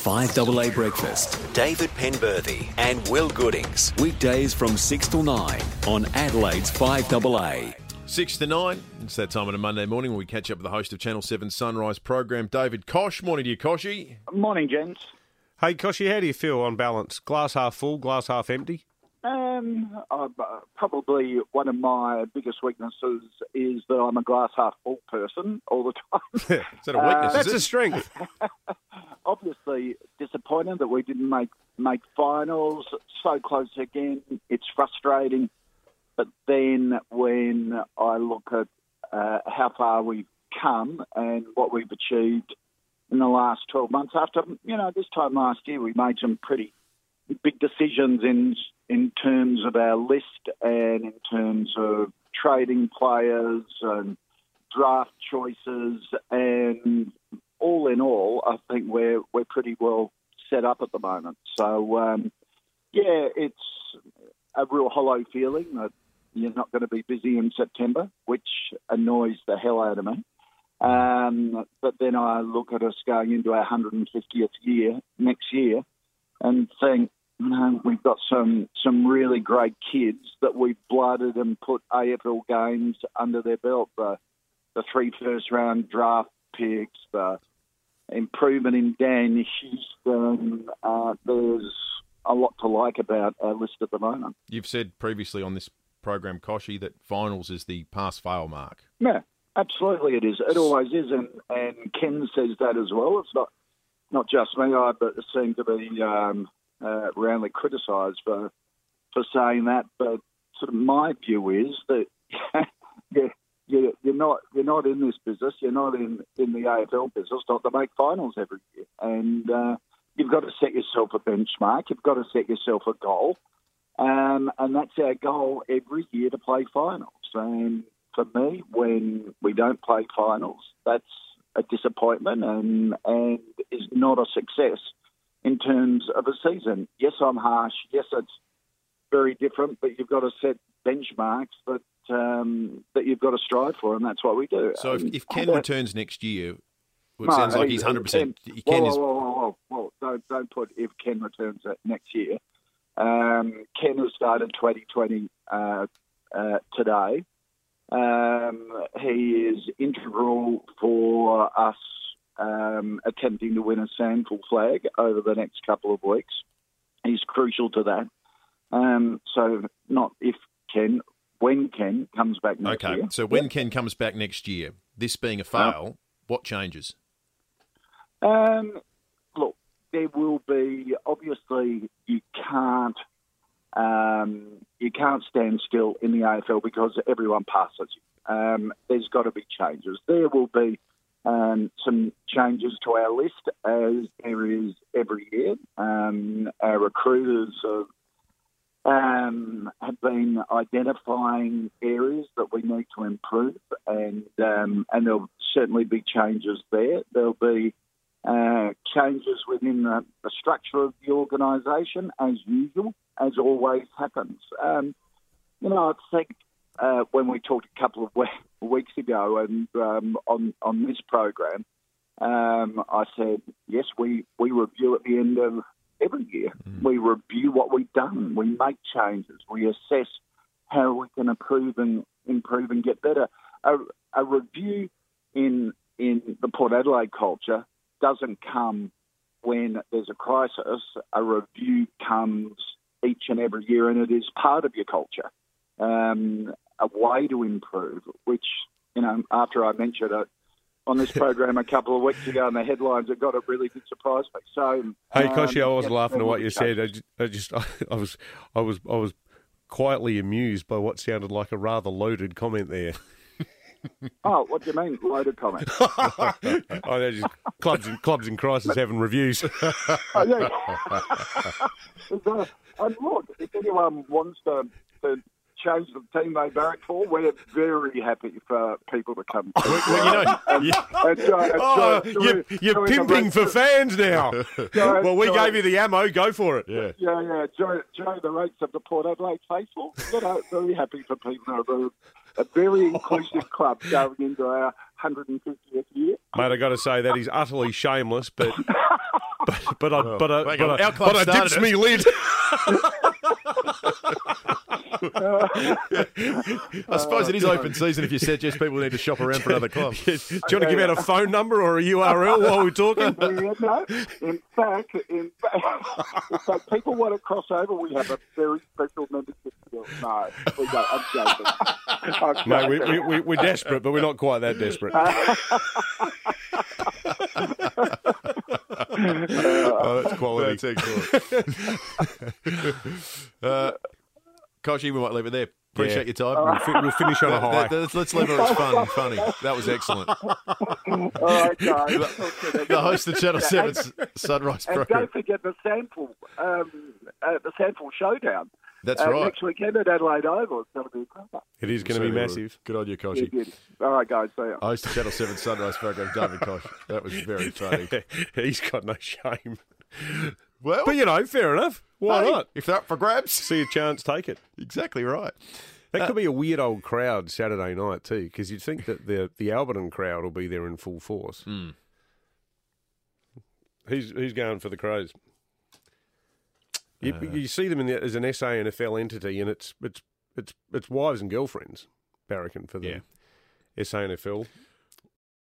5AA Breakfast. David Penberthy and Will Goodings. Weekdays from 6 till 9 on Adelaide's 5AA. Six to nine. It's that time on a Monday morning when we catch up with the host of Channel 7 Sunrise program, David Koch. Morning to you, Kochie. Morning, gents. Hey, Kochie, how do you feel on balance? Glass half full, glass half empty? Um, uh, probably one of my biggest weaknesses is that I'm a glass half full person all the time. is that a weakness? Uh, that's a strength. Obviously, disappointed that we didn't make make finals. So close again. It's frustrating. But then when I look at uh, how far we've come and what we've achieved in the last 12 months, after, you know, this time last year we made some pretty big decisions in in terms of our list and in terms of trading players and draft choices and all in all, I think we're we're pretty well set up at the moment. So um, yeah, it's a real hollow feeling that you're not going to be busy in September, which annoys the hell out of me. Um, but then I look at us going into our 150th year next year and think, you know, we've got some some really great kids that we've blooded and put AFL games under their belt. The the three first round draft picks, the improvement in Dan Houston. Uh, there's a lot to like about our list at the moment. You've said previously on this program, Kochie, that finals is the pass fail mark. Yeah, absolutely it is. It always is, and, and Ken says that as well. It's not not just me. I seem to be um, uh, roundly criticised for for saying that, but sort of my view is that yeah, you're, you're not you're not in this business. You're not in, in the AFL business not to make finals every year, and uh, you've got to set yourself a benchmark. You've got to set yourself a goal, um, and that's our goal every year to play finals. And for me, when we don't play finals, that's a disappointment and and is not a success in terms of a season. Yes, I'm harsh. Yes, it's very different, but you've got to set benchmarks that um, that you've got to strive for, and that's what we do. So if, if Ken returns next year, well, it sounds like he's hundred percent. Ken whoa, whoa, whoa, whoa, whoa, Don't don't put if Ken returns next year. Um, Ken has started 2020 uh, uh, today. Um, he is integral for us um, attempting to win a SANFL flag over the next couple of weeks. He's crucial to that. Um, so not if Ken, when Ken comes back next okay. year. Okay, so when yep. Ken comes back next year, this being a fail, what changes? Um, look, there will be obviously you can't um, you can't stand still in the AFL because everyone passes you. Um, there's got to be changes. There will be um, some changes to our list as there is every year. Um, our recruiters have, um, have, been identifying areas that we need to improve, and um, and there'll certainly be changes there. There'll be uh, changes within the, the, structure of the organisation, as usual, as always happens. Um, you know, I think uh, when we talked a couple of weeks ago and um, on on this program, um, I said yes, we we review at the end of every year. Mm. We review what we've done. We make changes. We assess how we can improve and improve and get better. A, a review in in the Port Adelaide culture doesn't come when there's a crisis. A review comes each and every year, and it is part of your culture. Um, a way to improve, which, you know, after I mentioned it on this program a couple of weeks ago in the headlines, it got a really big surprise me. So, hey, um, Kochie, I wasn't laughing at what you said. I just, I just, I was, I was, I was quietly amused by what sounded like a rather loaded comment there. oh, what do you mean, loaded comment? oh, they're just clubs and clubs in crisis having reviews. oh, yeah. and look, if anyone wants to, to change the team they barrack for, we're very happy for people to come. well, you know, you, uh, oh, you're, you're pimping for fans now. well, we gave you the ammo. Go for it. Yeah, yeah, yeah. Joe, Joe the rates of the Port Adelaide faithful. You know, very happy for people. To, a very inclusive club going into our 150th year. Mate, I got to say that is utterly shameless, but but, but I, but I, hang but. I, Our club but I dips started me lid. I suppose it is open season if you suggest people need to shop around for another club. Do you want to give out a phone number or a URL while we're talking? Yeah, no. In fact, in fact, in fact, people want to cross over. We have a very special membership deal. No, we don't. I'm joking. I'm Mate, we, joking. we, we, we're desperate, but we're not quite that desperate. oh, that's quality. That's excellent. uh, Kochie, we might leave it there. Appreciate your time. We'll, fi- we'll finish on a high. That- that- let's leave it as fun, funny. That was excellent. All right, guys. Okay, The host of Channel 7's Sunrise And program. don't forget the SANFL, um, uh, the SANFL showdown. That's uh, right. Next weekend at Adelaide Oval. It's going to be a crapper. It is going to be massive. Good on you, Yeah, Kochie. good. All right, guys. See ya. Host of Channel 7 Sunrise program, David Koch. That was very funny. He's got no shame. Well, But you know, fair enough. Why hey, not? If they're up for grabs, See a chance, take it. exactly right. That uh, could be a weird old crowd Saturday night too, because you'd think that the the Alberton crowd will be there in full force. Hmm. Who's who's going for the Crows? You, uh. you see them in the, as an SANFL entity, and it's it's it's it's wives and girlfriends barracking for the Yeah. SANFL.